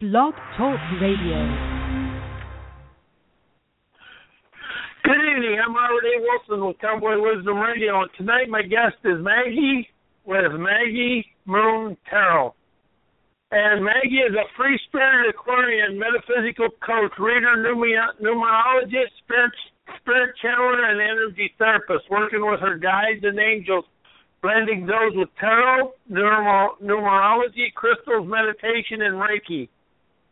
Blog Talk Radio. Good evening. I'm Robert A. Wilson with Cowboy Wisdom Radio, and tonight my guest is Maggie with Maggie Moon Tarot. And Maggie is a free spirit Aquarian, metaphysical coach, reader, numerologist, spirit, spirit channeler, and energy therapist, working with her guides and angels, blending those with tarot, numer- numerology, crystals, meditation, and Reiki,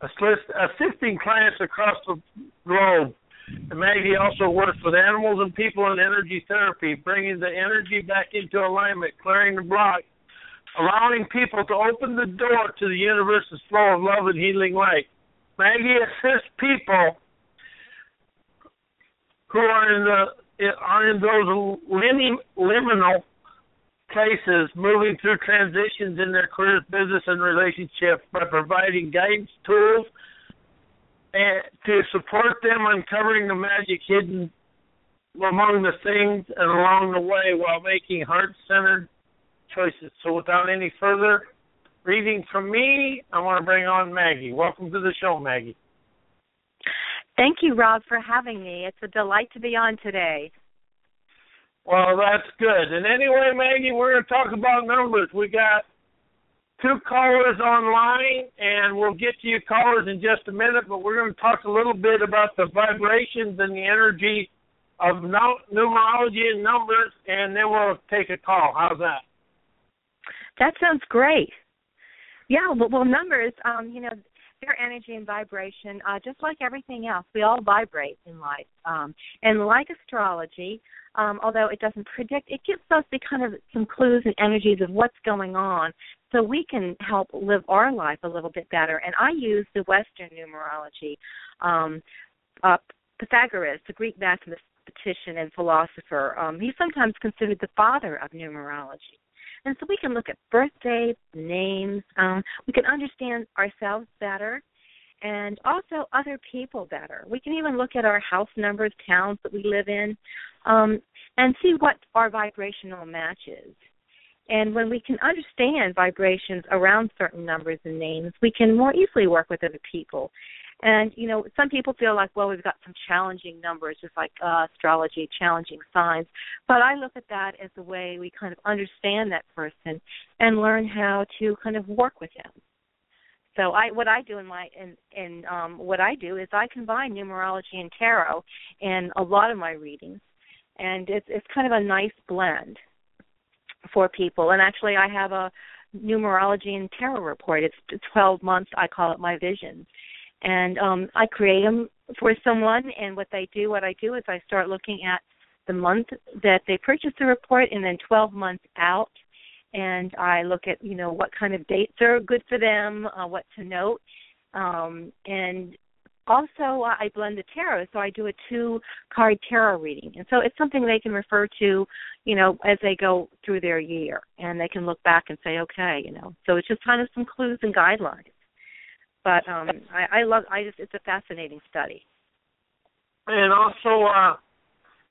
assisting clients across the globe. And Maggie also works with animals and people in energy therapy, bringing the energy back into alignment, clearing the block, allowing people to open the door to the universe's flow of love and healing light. Maggie assists people who are in the are in those liminal places, moving through transitions in their careers, business, and relationships by providing guidance, tools, and to support them uncovering the magic hidden among the things and along the way while making heart-centered choices. So without any further reading from me, I want to bring on Maggie. Welcome to the show, Maggie. Thank you, Rob, for having me. It's a delight to be on today. Well, that's good. And anyway, Maggie, we're going to talk about numbers. We got two callers online, and we'll get to your callers in just a minute, but we're going to talk a little bit about the vibrations and the energy of numerology and numbers, and then we'll take a call. How's that? That sounds great. Yeah, well, well numbers, um, you know, their energy and vibration, uh, just like everything else, we all vibrate in life. Um, and like astrology, um, although it doesn't predict, it gives us the kind of some clues and energies of what's going on, so we can help live our life a little bit better. And I use the Western numerology. Um, uh, Pythagoras, the Greek mathematician and philosopher, um, he's sometimes considered the father of numerology. And so we can look at birthdays, names. Um, we can understand ourselves better and also other people better. We can even look at our house numbers, towns that we live in, um, and see what our vibrational match is. And when we can understand vibrations around certain numbers and names, we can more easily work with other people. And you know, some people feel like, well, we've got some challenging numbers, just like uh, astrology, challenging signs. But I look at that as a way we kind of understand that person and learn how to kind of work with him. So I, what I do in my, in, in um, what I do is I combine numerology and tarot in a lot of my readings, and it's it's kind of a nice blend for people. And actually, I have a numerology and tarot report. It's 12 months. I call it my visions and um I create them for someone and what they do what I do is I start looking at the month that they purchase the report and then 12 months out and I look at you know what kind of dates are good for them uh, what to note. Um and also uh, I blend the tarot so I do a two card tarot reading. And so it's something they can refer to you know as they go through their year and they can look back and say okay you know. So it's just kind of some clues and guidelines. But um I, I love I just it's a fascinating study. And also, uh,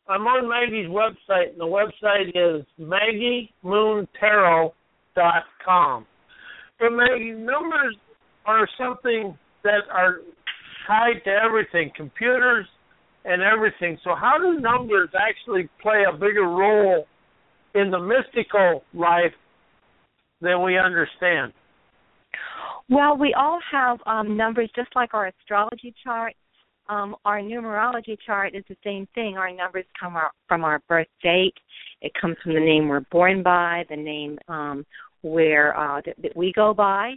I'm on Maggie's website, and the website is MaggieMoonTarot.com. But Maggie, numbers are something that are tied to everything, computers and everything. So how do numbers actually play a bigger role in the mystical life than we understand? Well, we all have um, numbers just like our astrology chart. Um, our numerology chart is the same thing. Our numbers come our, from our birth date. It comes from the name we're born by, the name um, where uh, that, that we go by,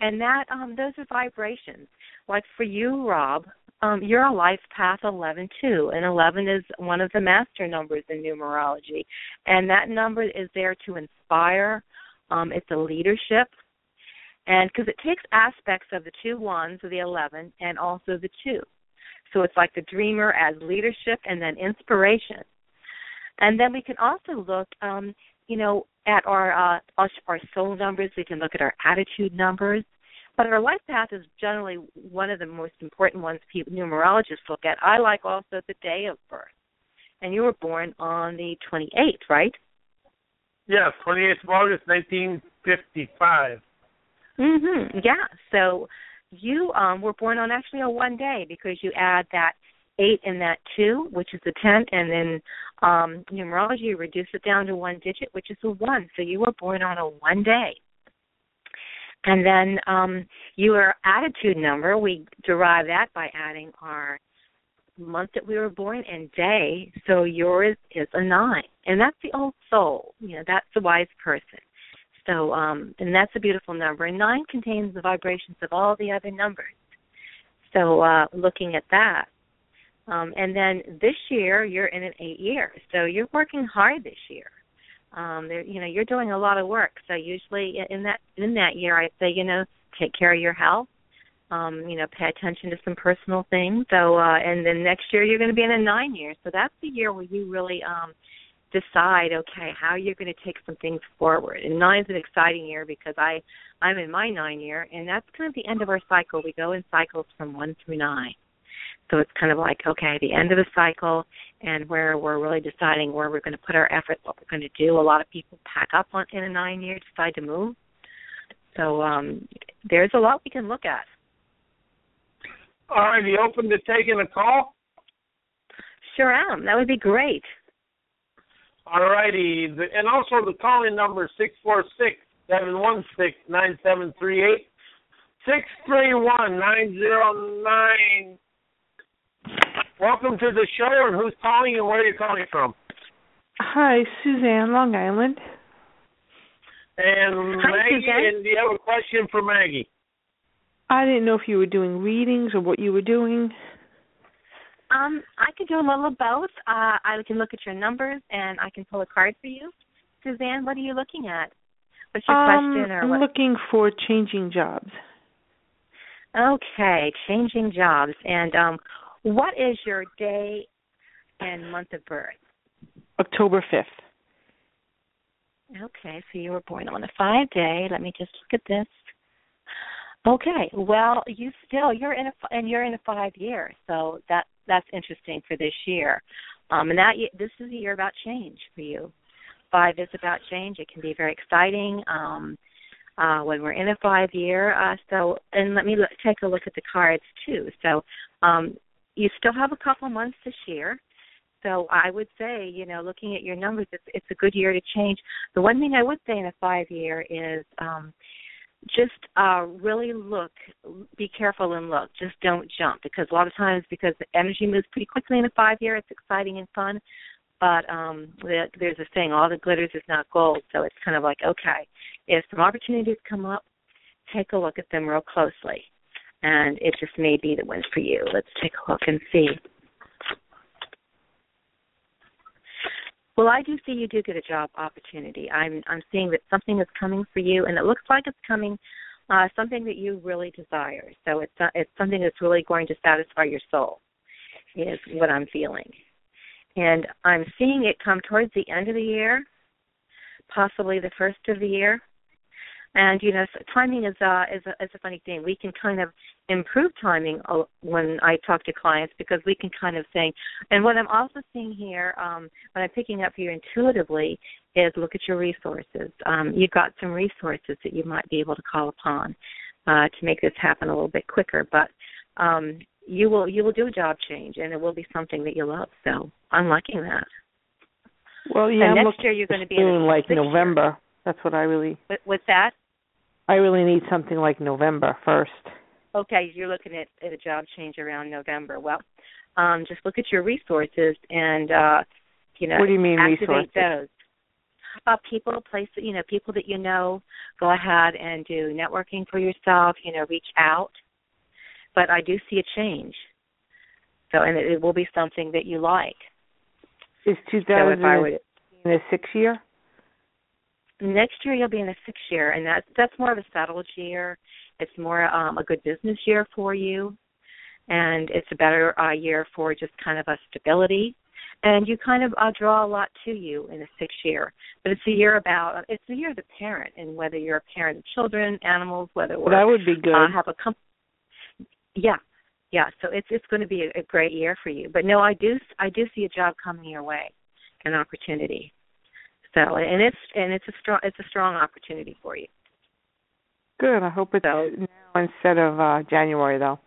and that um, those are vibrations. Like for you, Rob, um, you're a life path 11 too, and 11 is one of the master numbers in numerology, and that number is there to inspire. Um, it's a leadership and because it takes aspects of the two ones of the 11 and also the two. So it's like the dreamer as leadership and then inspiration. And then we can also look, um, you know, at our, uh, our soul numbers. We can look at our attitude numbers. But our life path is generally one of the most important ones people, numerologists look at. I like also the day of birth. And you were born on the 28th, right? Yes, 28th of August, 1955. Mhm. Yeah. So you um were born on actually a one day because you add that eight and that two, which is the ten, and then um numerology you reduce it down to one digit, which is a one. So you were born on a one day. And then um your attitude number, we derive that by adding our month that we were born and day. So yours is a nine. And that's the old soul. You know, that's the wise person. So, um, and that's a beautiful number. And nine contains the vibrations of all the other numbers. So, uh, looking at that. Um, and then this year, you're in an eight year. So you're working hard this year. Um, there, you know, you're doing a lot of work. So usually in that in that year, I'd say, you know, take care of your health. Um, you know, pay attention to some personal things. So, uh, and then next year you're going to be in a nine year. So that's the year where you really um, decide okay how you're going to take some things forward. And nine's an exciting year because i i'm in my nine year and that's kind of the end of our cycle. We go in cycles from one through nine. So it's kind of like okay the end of the cycle and where we're really deciding where we're going to put our efforts what we're going to do. A lot of people pack up on in a nine year decide to move. So um there's a lot we can look at. All right you open to taking a call? Sure am. That would be great all righty. And also the calling number six four six seven one six nine seven three eight six three one nine zero nine. Welcome to the show and who's calling and where are you calling from? Hi, Suzanne, Long Island. And Hi, Maggie, Suzanne. and do you have a question for Maggie? I didn't know if you were doing readings or what you were doing. Um, I can do a little of both. Uh, I can look at your numbers and I can pull a card for you. Suzanne, what are you looking at? What's your um, question or I'm what? looking for changing jobs. Okay, changing jobs. And um, what is your day and month of birth? October 5th. Okay, so you were born on a five day. Let me just look at this. Okay, well, you still you're in a and you're in a five year, so that that's interesting for this year. Um, and that this is a year about change for you. Five is about change. It can be very exciting um, uh, when we're in a five year. Uh, so, and let me look, take a look at the cards too. So, um, you still have a couple months this year. So I would say, you know, looking at your numbers, it's, it's a good year to change. The one thing I would say in a five year is um, just uh really look be careful and look. Just don't jump because a lot of times because the energy moves pretty quickly in a five year it's exciting and fun. But um there's a saying all the glitters is not gold. So it's kind of like okay if some opportunities come up take a look at them real closely. And it just may be the one for you. Let's take a look and see Well, I do see you do get a job opportunity. I'm I'm seeing that something is coming for you, and it looks like it's coming, uh, something that you really desire. So it's uh, it's something that's really going to satisfy your soul, is what I'm feeling, and I'm seeing it come towards the end of the year, possibly the first of the year, and you know so timing is uh is a is a funny thing. We can kind of improve timing when i talk to clients because we can kind of say and what i'm also seeing here um what i'm picking up here intuitively is look at your resources. Um you've got some resources that you might be able to call upon uh to make this happen a little bit quicker. But um you will you will do a job change and it will be something that you love. So i'm liking that. Well, yeah, and next year you're going to be in like sixth year. November. That's what I really with, with that I really need something like November 1st. Okay, you're looking at, at a job change around November. Well, um, just look at your resources and uh, you know What do you mean activate resources? those. Uh, people, places, you know, people that you know. Go ahead and do networking for yourself. You know, reach out. But I do see a change. So, and it, it will be something that you like. Is So if I were 2016 to, a six year? Next year you'll be in a six year, and that's that's more of a settled year. It's more um, a good business year for you, and it's a better uh, year for just kind of a stability. And you kind of uh, draw a lot to you in a six year, but it's a year about it's a year of the parent, and whether you're a parent of children, animals, whether that would be good. Uh, have a comp- yeah, yeah. So it's it's going to be a, a great year for you. But no, I do I do see a job coming your way, an opportunity. So and it's and it's a strong it's a strong opportunity for you. Good. I hope it's so, now instead of uh January though.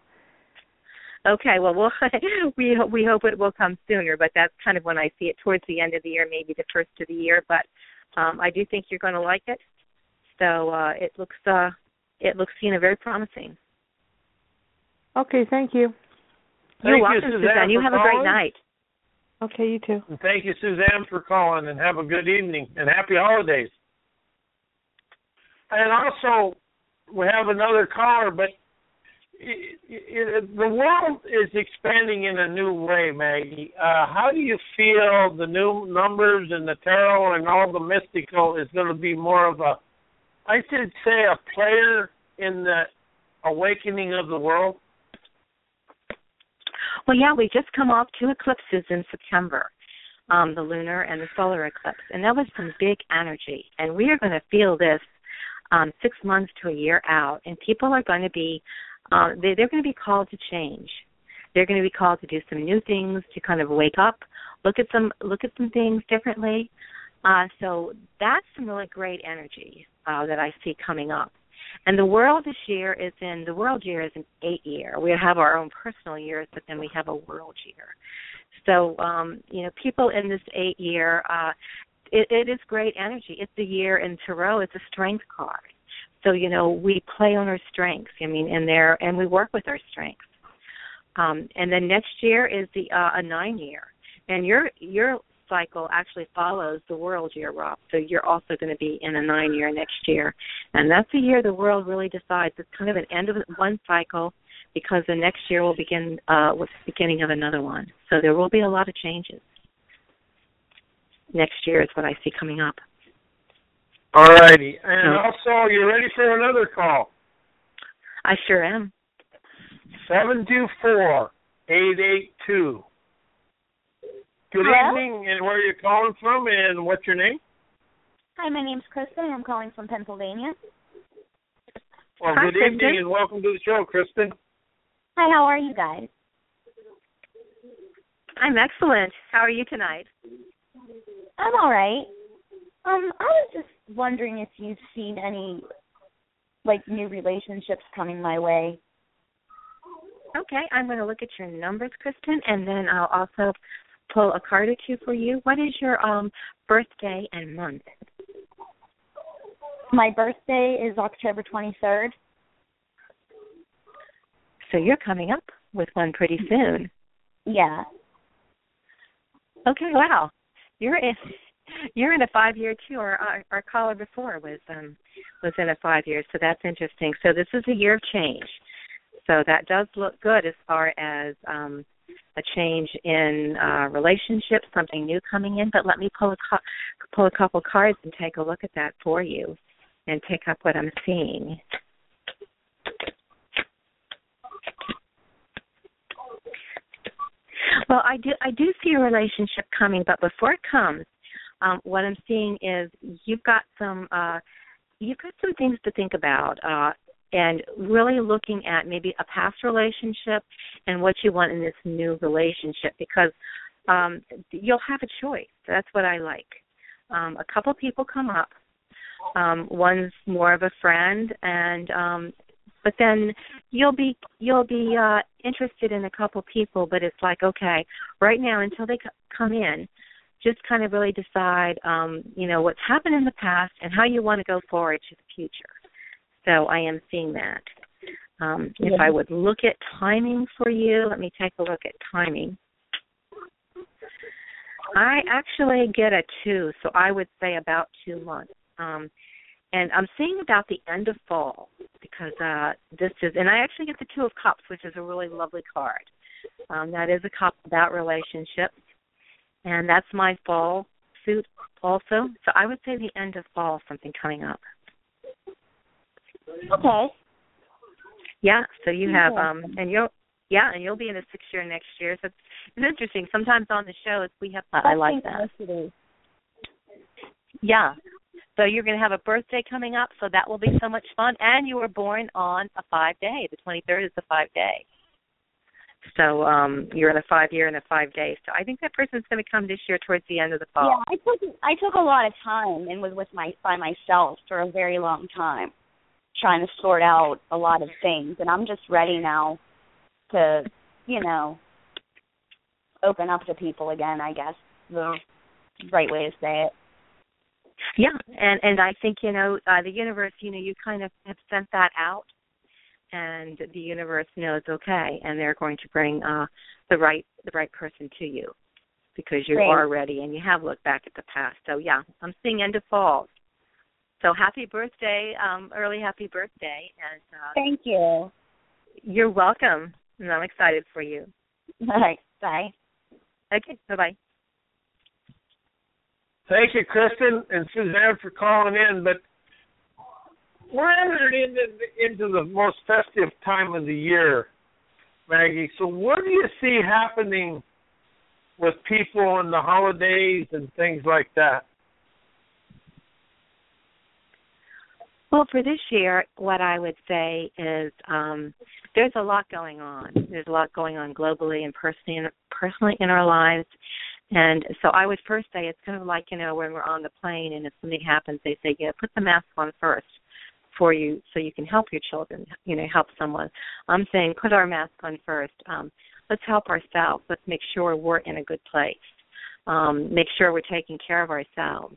Okay, well, we'll we we hope it will come sooner, but that's kind of when I see it towards the end of the year, maybe the first of the year. But um, I do think you're going to like it. So uh, it looks uh, it looks you know very promising. Okay, thank you. You're Thank welcome, you, Suzanne, Suzanne. You for have a great calling. night. Okay, you too. And thank you, Suzanne, for calling, and have a good evening and happy holidays. And also, we have another caller, but it, it, the world is expanding in a new way, Maggie. Uh, how do you feel the new numbers and the tarot and all the mystical is going to be more of a, I should say, a player in the awakening of the world? Well, yeah, we just come off two eclipses in September, um, the lunar and the solar eclipse, and that was some big energy. And we are going to feel this um, six months to a year out, and people are going to be uh, they, they're going to be called to change. They're going to be called to do some new things, to kind of wake up, look at some look at some things differently. Uh, so that's some really great energy uh, that I see coming up. And the world this year is in the world year is an eight year. We have our own personal years, but then we have a world year. So um, you know, people in this eight year, uh, it, it is great energy. It's the year in tarot. It's a strength card. So you know, we play on our strengths. I mean, and there, and we work with our strengths. Um, and then next year is the uh, a nine year, and your your cycle actually follows the world year, Rob. So you're also going to be in a nine year next year, and that's the year the world really decides. It's kind of an end of one cycle because the next year will begin uh, with the beginning of another one. So there will be a lot of changes. Next year is what I see coming up. All righty. And also, you ready for another call? I sure am. Seven two four eight eight two. Good Hello? evening, and where are you calling from, and what's your name? Hi, my name's Kristen. And I'm calling from Pennsylvania. Well, Hi, good Kristen. evening, and welcome to the show, Kristen. Hi, how are you guys? I'm excellent. How are you tonight? I'm all right. Um, I was just wondering if you've seen any like new relationships coming my way. Okay, I'm going to look at your numbers, Kristen, and then I'll also pull a card or two for you. What is your um birthday and month? My birthday is October 23rd. So you're coming up with one pretty soon. Yeah. Okay, wow. You're in you're in a five year too. Our, our our caller before was um was in a five year, so that's interesting. So this is a year of change. So that does look good as far as um a change in uh relationships, something new coming in. But let me pull a co- pull a couple cards and take a look at that for you, and pick up what I'm seeing. Well, I do I do see a relationship coming, but before it comes, um, what I'm seeing is you've got some uh, you've got some things to think about, uh, and really looking at maybe a past relationship and what you want in this new relationship because um, you'll have a choice. That's what I like. Um, a couple people come up. Um, one's more of a friend, and um, but then you'll be you'll be uh interested in a couple people but it's like okay right now until they c- come in just kind of really decide um you know what's happened in the past and how you want to go forward to the future so i am seeing that um if i would look at timing for you let me take a look at timing i actually get a two so i would say about two months um and I'm seeing about the end of fall because uh this is and I actually get the two of cups, which is a really lovely card. Um that is a cup about relationships and that's my fall. suit also. So I would say the end of fall, something coming up. Okay. Yeah. So you have um, and you'll yeah, and you'll be in the sixth year next year. So it's, it's interesting. Sometimes on the show, shows we have I like that. Yeah. So you're going to have a birthday coming up, so that will be so much fun. And you were born on a five day. The 23rd is the five day. So um you're in a five year and a five day. So I think that person's going to come this year towards the end of the fall. Yeah, I took I took a lot of time and was with my by myself for a very long time, trying to sort out a lot of things, and I'm just ready now to, you know, open up to people again. I guess the right way to say it. Yeah, and and I think you know uh, the universe. You know, you kind of have sent that out, and the universe knows okay, and they're going to bring uh the right the right person to you because you Great. are ready and you have looked back at the past. So yeah, I'm seeing end of fall. So happy birthday, um, early happy birthday, and uh, Thank you. you're welcome. And I'm excited for you. All right. Bye. Okay, bye bye. Thank you, Kristen and Suzanne, for calling in. But we're entering into into the most festive time of the year, Maggie. So, what do you see happening with people in the holidays and things like that? Well, for this year, what I would say is um, there's a lot going on. There's a lot going on globally and personally, in, personally in our lives. And so I would first say it's kind of like you know when we're on the plane and if something happens, they say, yeah, put the mask on first for you so you can help your children, you know, help someone. I'm saying put our mask on first. Um, let's help ourselves. Let's make sure we're in a good place. Um, make sure we're taking care of ourselves.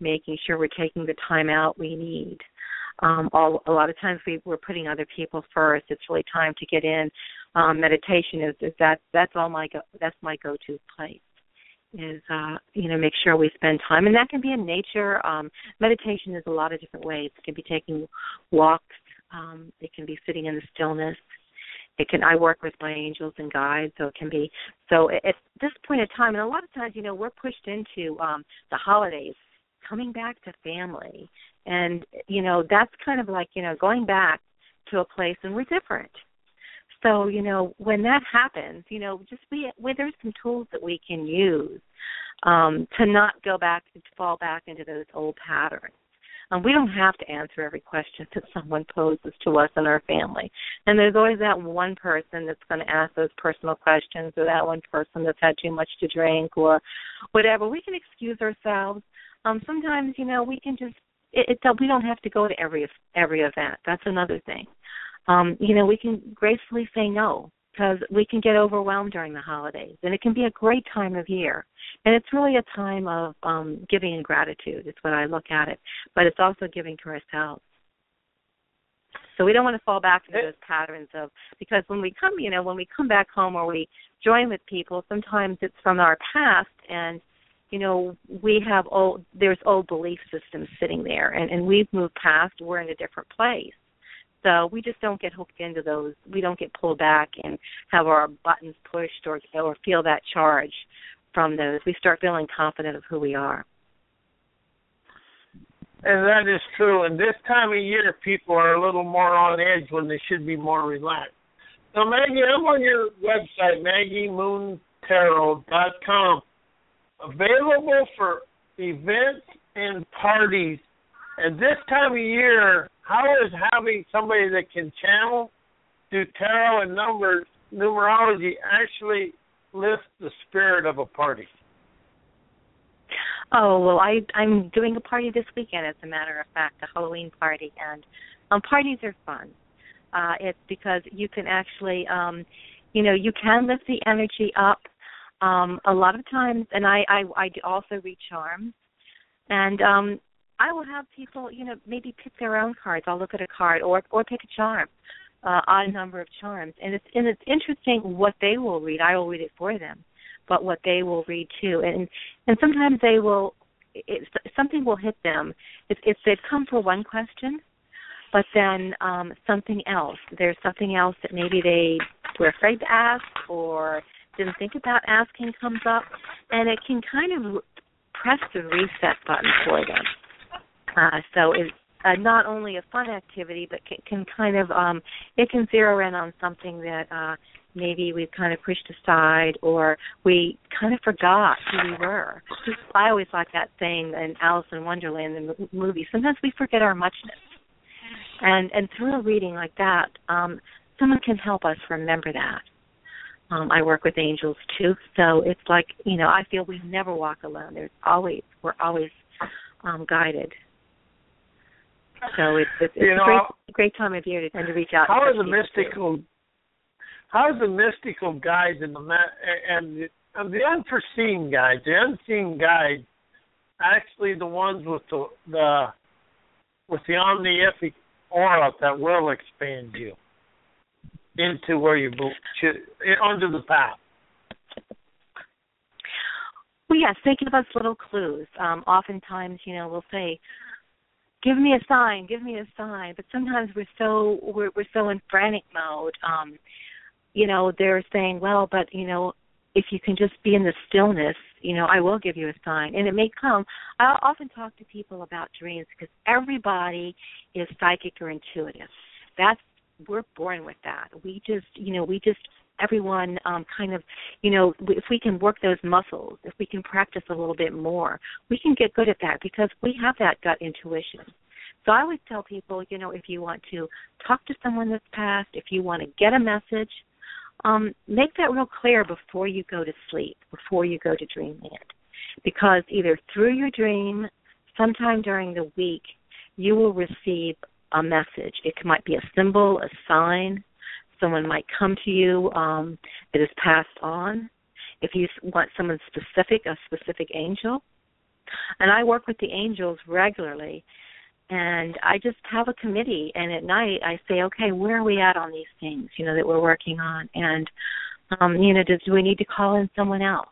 Making sure we're taking the time out we need um all a lot of times we we're putting other people first. It's really time to get in. Um meditation is is that that's all my go that's my go to place is uh you know make sure we spend time. And that can be in nature. Um meditation is a lot of different ways. It can be taking walks. Um it can be sitting in the stillness. It can i work with my angels and guides so it can be so at at this point in time and a lot of times you know we're pushed into um the holidays coming back to family and you know that's kind of like you know going back to a place and we're different so you know when that happens you know just be well, there's some tools that we can use um to not go back to fall back into those old patterns um, we don't have to answer every question that someone poses to us in our family. And there's always that one person that's going to ask those personal questions, or that one person that's had too much to drink, or whatever. We can excuse ourselves. Um, sometimes, you know, we can just it, it we don't have to go to every every event. That's another thing. Um, you know, we can gracefully say no because we can get overwhelmed during the holidays, and it can be a great time of year. And it's really a time of um, giving and gratitude. It's what I look at it, but it's also giving to ourselves. So we don't want to fall back into those patterns of because when we come, you know, when we come back home or we join with people, sometimes it's from our past and you know we have old there's old belief systems sitting there and and we've moved past we're in a different place so we just don't get hooked into those we don't get pulled back and have our buttons pushed or or feel that charge from those we start feeling confident of who we are And that is true. And this time of year, people are a little more on edge when they should be more relaxed. Now, Maggie, I'm on your website, MaggieMoonTarot.com. Available for events and parties. And this time of year, how is having somebody that can channel, do tarot and numbers, numerology, actually lift the spirit of a party? Oh well, I I'm doing a party this weekend. As a matter of fact, a Halloween party, and um, parties are fun. Uh, it's because you can actually, um, you know, you can lift the energy up. Um, a lot of times, and I I, I also read charms, and um, I will have people, you know, maybe pick their own cards. I'll look at a card or or pick a charm, uh, odd number of charms, and it's and it's interesting what they will read. I will read it for them but what they will read too. And and sometimes they will it, something will hit them. If if they've come for one question but then um something else. There's something else that maybe they were afraid to ask or didn't think about asking comes up and it can kind of press the reset button for them. Uh, so it's uh, not only a fun activity, but can, can kind of um, it can zero in on something that uh, maybe we've kind of pushed aside or we kind of forgot who we were. I always like that saying in Alice in Wonderland, the movie. Sometimes we forget our muchness, and and through a reading like that, um, someone can help us remember that. Um, I work with angels too, so it's like you know I feel we never walk alone. There's always we're always um, guided. So it's it's, it's a know, great great time of year to, to reach out. How are the mystical? How are the mystical guides and the and the, and the unforeseen guides, the unseen guides, actually the ones with the the with the omnific aura that will expand you into where you should under the path. Well, yes, give us little clues. Um, oftentimes, you know, we'll say, "Give me a sign, give me a sign," but sometimes we're so we're, we're so in frantic mode. Um, you know, they're saying, "Well, but you know, if you can just be in the stillness, you know, I will give you a sign, and it may come." I often talk to people about dreams because everybody is psychic or intuitive. That's we're born with that. We just, you know, we just everyone um kind of you know if we can work those muscles if we can practice a little bit more we can get good at that because we have that gut intuition so i always tell people you know if you want to talk to someone that's passed if you want to get a message um make that real clear before you go to sleep before you go to dreamland because either through your dream sometime during the week you will receive a message it might be a symbol a sign someone might come to you um, that is passed on. If you want someone specific, a specific angel. And I work with the angels regularly. And I just have a committee, and at night I say, okay, where are we at on these things, you know, that we're working on, and um, you know, does do we need to call in someone else?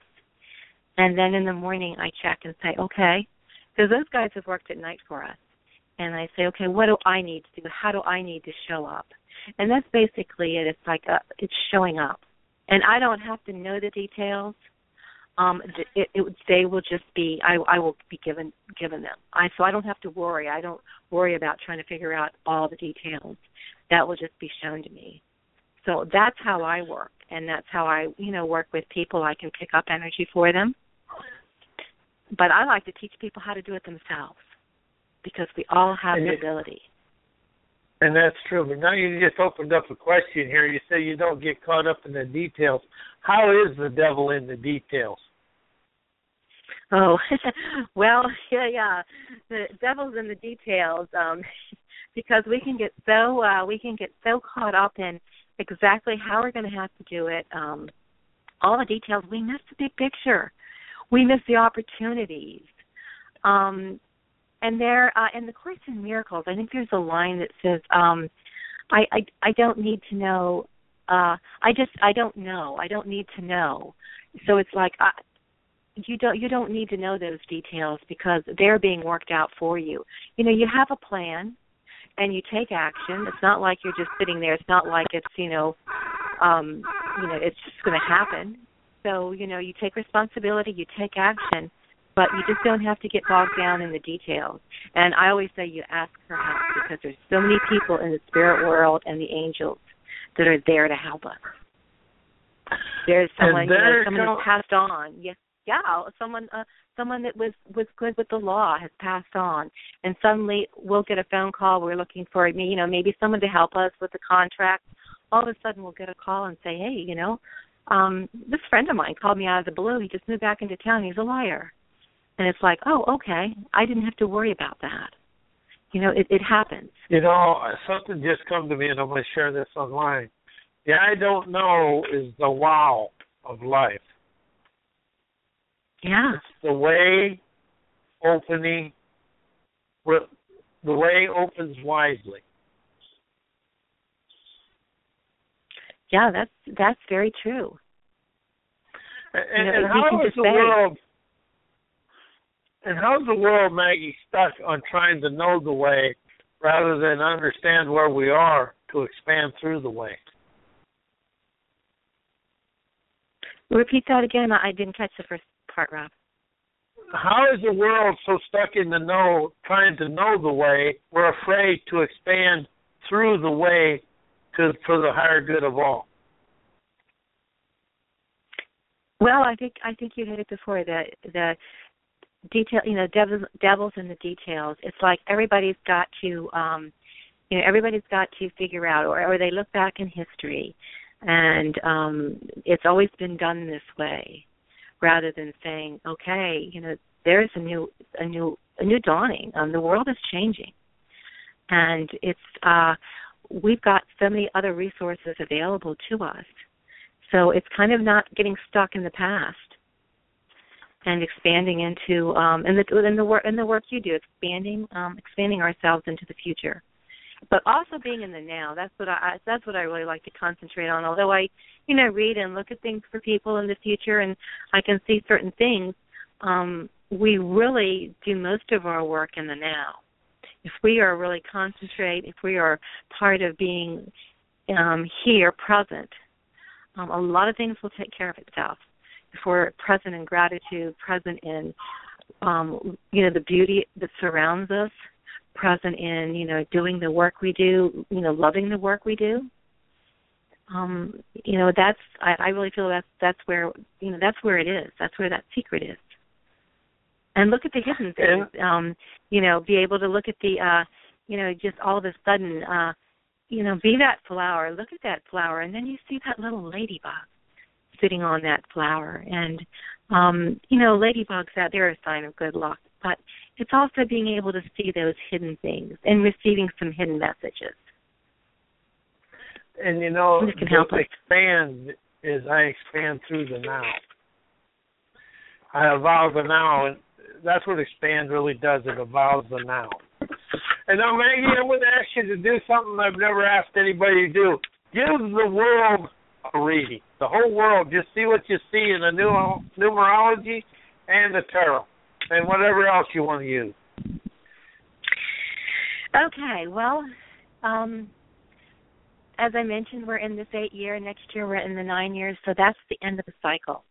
And then in the morning I check and say, okay, because those guys have worked at night for us, and I say, okay, what do I need to do? How do I need to show up? and that's basically it. It's like a, it's showing up, and I don't have to know the details. Um, it, it they will just be I I will be given given them. I so I don't have to worry. I don't worry about trying to figure out all the details. That will just be shown to me. So that's how I work, and that's how I you know work with people. I can pick up energy for them, but I like to teach people how to do it themselves because we all have and the it, ability. And that's true. But now you just opened up a question here. You say you don't get caught up in the details. How is the devil in the details? Oh, well, yeah, yeah. The devil's in the details. Um because we can get so uh we can get so caught up in exactly how we're going to have to do it. Um all the details, we miss the big picture. We miss the opportunities. Um and there uh, in the Course in Miracles, I think there's a line that says, um, I, I I don't need to know. Uh, I just I don't know. I don't need to know. So it's like I, you don't you don't need to know those details because they're being worked out for you. You know, you have a plan and you take action. It's not like you're just sitting there. It's not like it's, you know, um, you know, it's just going to happen. So, you know, you take responsibility, you take action, but you just don't have to get bogged down in the details. And I always say you ask for help because there's so many people in the spirit world and the angels that are there to help us. There's someone, you know, someone who's passed on. Yes, yeah, someone, uh, someone that was was good with the law has passed on, and suddenly we'll get a phone call. We're looking for, me you know, maybe someone to help us with the contract. All of a sudden, we'll get a call and say, hey, you know, um, this friend of mine called me out of the blue. He just moved back into town. He's a lawyer and it's like, oh, okay, I didn't have to worry about that. You know, it, it happens. You know, something just come to me, and I'm going to share this online. The I don't know is the wow of life. Yeah. It's the way opening, the way opens wisely. Yeah, that's that's very true. And, you know, and how is the world and how's the world, Maggie, stuck on trying to know the way rather than understand where we are to expand through the way? Repeat that again. I didn't catch the first part, Rob. how is the world so stuck in the know, trying to know the way, we're afraid to expand through the way to for the higher good of all? Well, I think I think you hit it before that the detail. You know, devils devils in the details. It's like everybody's got to, um, you know, everybody's got to figure out, or or they look back in history, and um, it's always been done this way, rather than saying, okay, you know, there's a new a new a new dawning. Um, the world is changing, and it's uh, we've got so many other resources available to us so it's kind of not getting stuck in the past and expanding into um and the in the work in the work you do, expanding um expanding ourselves into the future. But also being in the now. That's what I that's what I really like to concentrate on. Although I, you know, read and look at things for people in the future and I can see certain things, um, we really do most of our work in the now. If we are really concentrate, if we are part of being um, here, present, um, a lot of things will take care of itself we're present in gratitude, present in um, you know the beauty that surrounds us, present in you know doing the work we do, you know loving the work we do. Um, you know that's I, I really feel that's that's where you know that's where it is. That's where that secret is. And look at the hidden things. Um, you know, be able to look at the uh, you know just all of a sudden uh, you know, be that flower. Look at that flower, and then you see that little ladybug sitting on that flower. And um, you know, ladybugs out there are a sign of good luck, but it's also being able to see those hidden things and receiving some hidden messages. And you know, This can help us. expand is I expand through the now. I evolve the now, and that's what expand really does. It evolves the now. And now, Maggie, I'm going to ask you to do something I've never asked anybody to do. Give the world The whole world. Just see what you see in the numer- numerology and the tarot, and whatever else you want to use. Okay, well, um, as I mentioned, we're in this eight year. Next year, we're in the nine years. So that's the end of the cycle.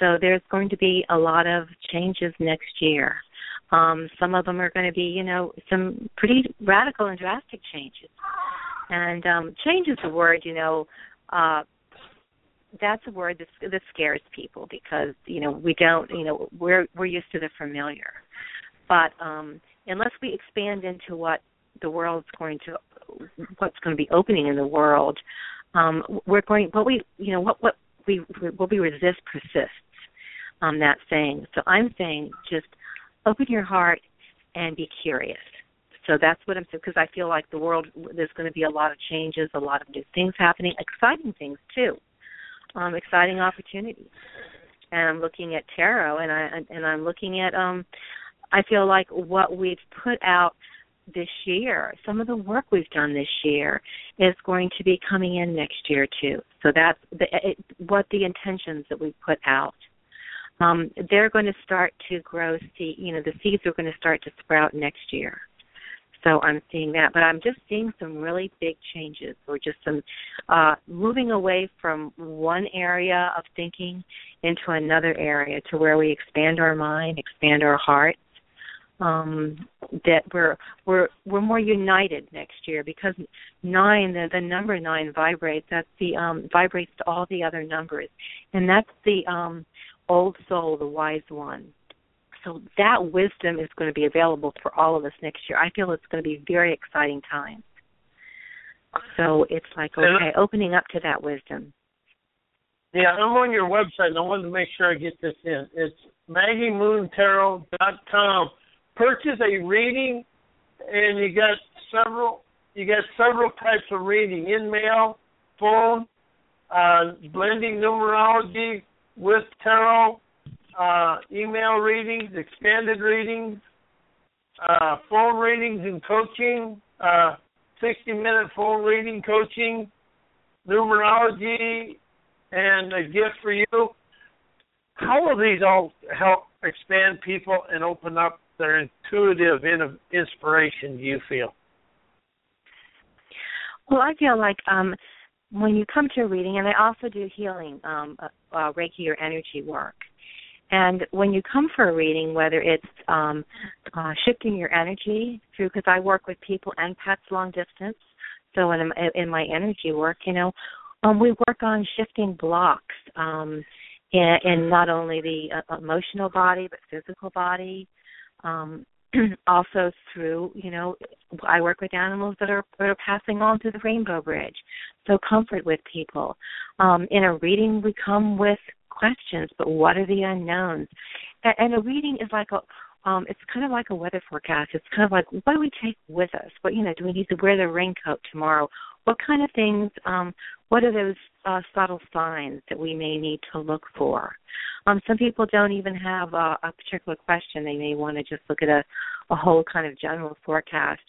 So there's going to be a lot of changes next year. Um, some of them are going to be, you know, some pretty radical and drastic changes. And um, change is a word, you know, uh, that's a word that, that scares people because you know we don't, you know, we're we're used to the familiar. But um, unless we expand into what the world's going to, what's going to be opening in the world, um, we're going. What we, you know, what what we what we resist persists. Um, that saying. So I'm saying just open your heart and be curious. So that's what I'm saying because I feel like the world there's going to be a lot of changes, a lot of new things happening, exciting things too, um, exciting opportunities. And I'm looking at tarot, and I and I'm looking at um, I feel like what we've put out this year, some of the work we've done this year, is going to be coming in next year too. So that's the, it, what the intentions that we put out um, they're going to start to grow seed. You know, the seeds are going to start to sprout next year. So I'm seeing that, but I'm just seeing some really big changes, or just some uh, moving away from one area of thinking into another area, to where we expand our mind, expand our hearts. Um, that we're we're we're more united next year because nine the the number nine vibrates that's the um vibrates to all the other numbers and that's the um old soul, the wise one. So that wisdom is going to be available for all of us next year. I feel it's going to be very exciting times. So it's like okay, opening up to that wisdom. Yeah, I'm on your website, and I wanted to make sure I get this in. It's MaggieMoonTarot.com. Purchase a reading, and you got several. You got several types of reading: in mail, phone, uh, blending numerology, with tarot, uh, email readings, expanded readings, uh, phone readings and coaching, uh, 60 minute phone reading coaching, numerology, and a gift for you. How will these all help expand people and open up their intuitive in- inspiration, do you feel? Well, I feel like um, when you come to a reading, and I also do healing, um, uh, uh, Reiki or energy work, And when you come for a reading, whether it's um, uh, shifting your energy through, because I work with people and pets long distance, so in, in my energy work, you know, um, we work on shifting blocks um, in, in not only the uh, emotional body but physical body. Um, also through, you know, I work with animals that are, that are passing on through the rainbow bridge. So comfort with people. Um, in a reading, we come with questions, but what are the unknowns? And, and a reading is like a um, it's kind of like a weather forecast. It's kind of like what do we take with us? What you know, do we need to wear the raincoat tomorrow? What kind of things? Um, what are those uh, subtle signs that we may need to look for? Um, some people don't even have a, a particular question. They may want to just look at a, a whole kind of general forecast,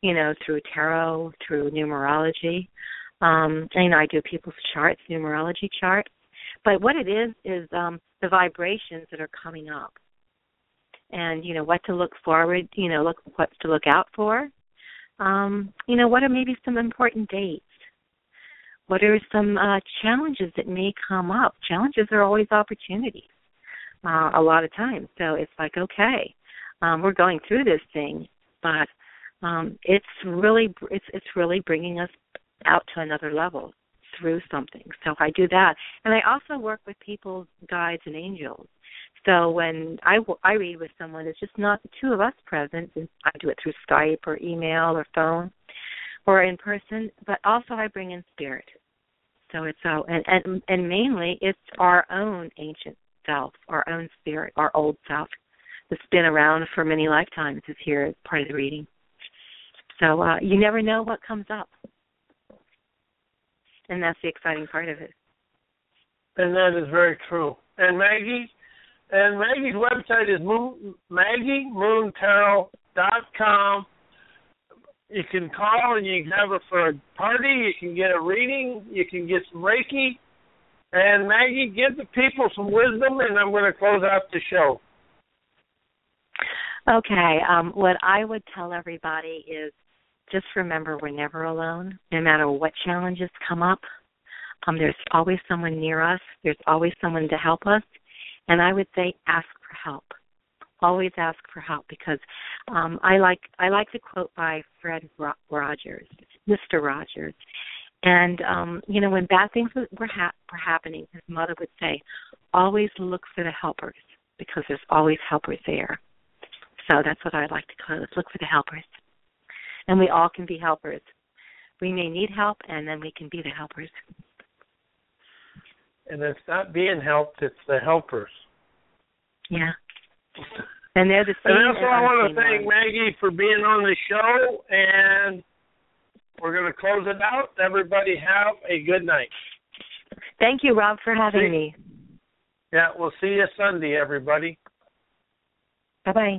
you know, through tarot, through numerology. Um, and, you know, I do people's charts, numerology charts. But what it is is um, the vibrations that are coming up, and you know what to look forward, you know, look what to look out for. Um, you know, what are maybe some important dates? What are some uh, challenges that may come up? Challenges are always opportunities. Uh, a lot of times, so it's like okay, um, we're going through this thing, but um, it's really it's it's really bringing us out to another level through something. So I do that, and I also work with people's guides and angels. So when I I read with someone, it's just not the two of us present. I do it through Skype or email or phone or in person, but also I bring in spirit. So it's so and and and mainly it's our own ancient self, our own spirit, our old self that's been around for many lifetimes is here as part of the reading. So uh, you never know what comes up and that's the exciting part of it. And that is very true. And Maggie, and Maggie's website is Moon, MaggieMoonTarot.com. You can call and you can have her for a party. You can get a reading. You can get some Reiki. And Maggie, give the people some wisdom, and I'm going to close out the show. Okay. Um, what I would tell everybody is just remember we're never alone. No matter what challenges come up, um, there's always someone near us. There's always someone to help us. And I would say ask for help. Always ask for help because um, I like I like the quote by Fred Rogers, Mr. Rogers. And um, you know, when bad things were, ha- were happening, his mother would say, "Always look for the helpers because there's always helpers there." So that's what I'd like to close. Look for the helpers and we all can be helpers. We may need help, and then we can be the helpers. And it's not being helped; it's the helpers. Yeah. And they're the same. And also, I want to thank Maggie for being on the show, and we're going to close it out. Everybody have a good night. Thank you, Rob, for having see, me. Yeah, we'll see you Sunday, everybody. Bye bye.